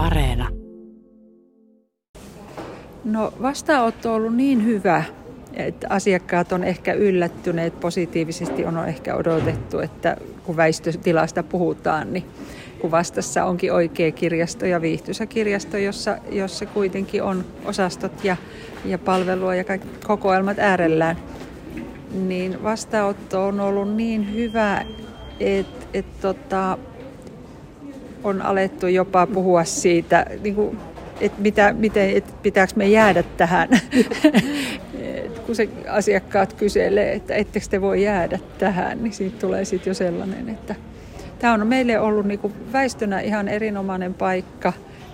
Areena. No vastaanotto on ollut niin hyvä, että asiakkaat on ehkä yllättyneet positiivisesti, on ehkä odotettu, että kun väistötilasta puhutaan, niin kun vastassa onkin oikea kirjasto ja viihtyisä kirjasto, jossa, jossa kuitenkin on osastot ja, ja palvelua ja kaikki kokoelmat äärellään, niin vastaanotto on ollut niin hyvä, että et tota, on alettu jopa puhua siitä, niin kuin, että mitä, miten, että pitääkö me jäädä tähän. kun se asiakkaat kyselee, että ettekö te voi jäädä tähän, niin siitä tulee sitten jo sellainen, että tämä on meille ollut niin kuin väistönä ihan erinomainen paikka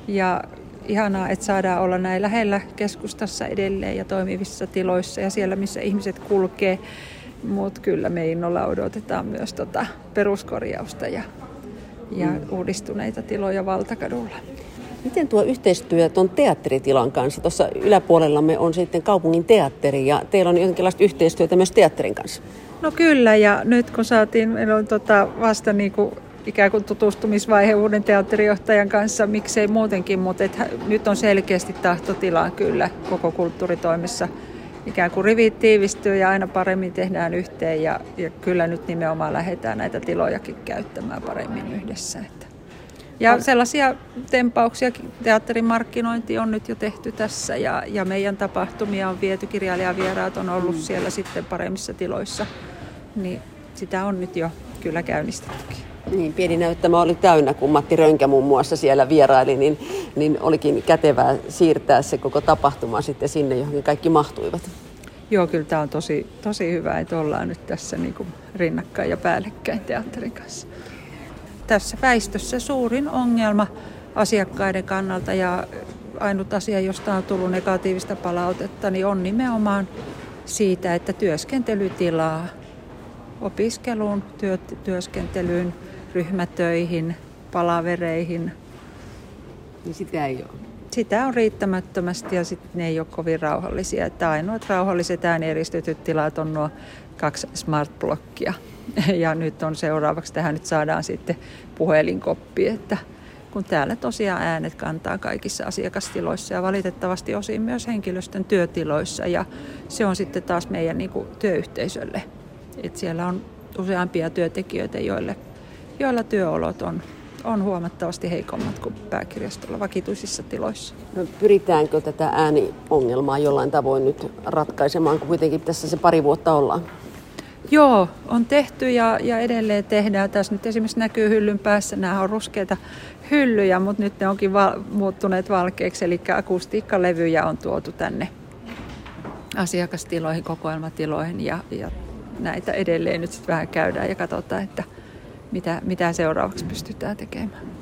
ja ihanaa, että saadaan olla näin lähellä keskustassa edelleen ja toimivissa tiloissa ja siellä, missä ihmiset kulkee. Mutta kyllä me innolla odotetaan myös tota peruskorjausta ja, ja mm. uudistuneita tiloja Valtakadulla. Miten tuo yhteistyö tuon teatteritilan kanssa? Tuossa yläpuolellamme on sitten kaupungin teatteri ja teillä on jonkinlaista yhteistyötä myös teatterin kanssa. No kyllä ja nyt kun saatiin, meillä on tota vasta niin kuin ikään kuin tutustumisvaihe uuden teatterijohtajan kanssa, miksei muutenkin, mutta et, nyt on selkeästi tahtotilaa kyllä koko kulttuuritoimessa. Ikään kuin rivit tiivistyy ja aina paremmin tehdään yhteen ja, ja kyllä nyt nimenomaan lähdetään näitä tilojakin käyttämään paremmin yhdessä. Että. Ja sellaisia tempauksia, teatterin markkinointi on nyt jo tehty tässä ja, ja meidän tapahtumia on viety, kirjailijavieraat on ollut mm. siellä sitten paremmissa tiloissa, niin sitä on nyt jo kyllä käynnistettykin. Niin, pieni näyttämä oli täynnä, kun Matti Rönkä muun muassa siellä vieraili, niin, niin olikin kätevää siirtää se koko tapahtuma sitten sinne, johon kaikki mahtuivat. Joo, kyllä tämä on tosi, tosi hyvä, että ollaan nyt tässä niin kuin rinnakkain ja päällekkäin teatterin kanssa. Tässä väistössä suurin ongelma asiakkaiden kannalta ja ainut asia, josta on tullut negatiivista palautetta, niin on nimenomaan siitä, että työskentelytilaa opiskeluun, työ, työskentelyyn, ryhmätöihin, palavereihin. Niin sitä ei ole? Sitä on riittämättömästi ja sitten ne ei ole kovin rauhallisia. Että ainoat rauhalliset äänieristetyt tilat on nuo kaksi smart-blokkia. Ja nyt on seuraavaksi tähän nyt saadaan sitten puhelinkoppi, että kun täällä tosiaan äänet kantaa kaikissa asiakastiloissa ja valitettavasti osin myös henkilöstön työtiloissa ja se on sitten taas meidän niin kuin, työyhteisölle. Et siellä on useampia työntekijöitä, joille, joilla työolot on, on huomattavasti heikommat kuin pääkirjastolla vakituisissa tiloissa. No, pyritäänkö tätä ääniongelmaa jollain tavoin nyt ratkaisemaan, kun kuitenkin tässä se pari vuotta ollaan? Joo, on tehty ja, ja edelleen tehdään. Tässä nyt esimerkiksi näkyy hyllyn päässä, nämä on ruskeita hyllyjä, mutta nyt ne onkin val- muuttuneet valkeiksi, eli akustiikkalevyjä on tuotu tänne asiakastiloihin, kokoelmatiloihin ja, ja näitä edelleen nyt sitten vähän käydään ja katsotaan, että mitä, mitä seuraavaksi pystytään tekemään.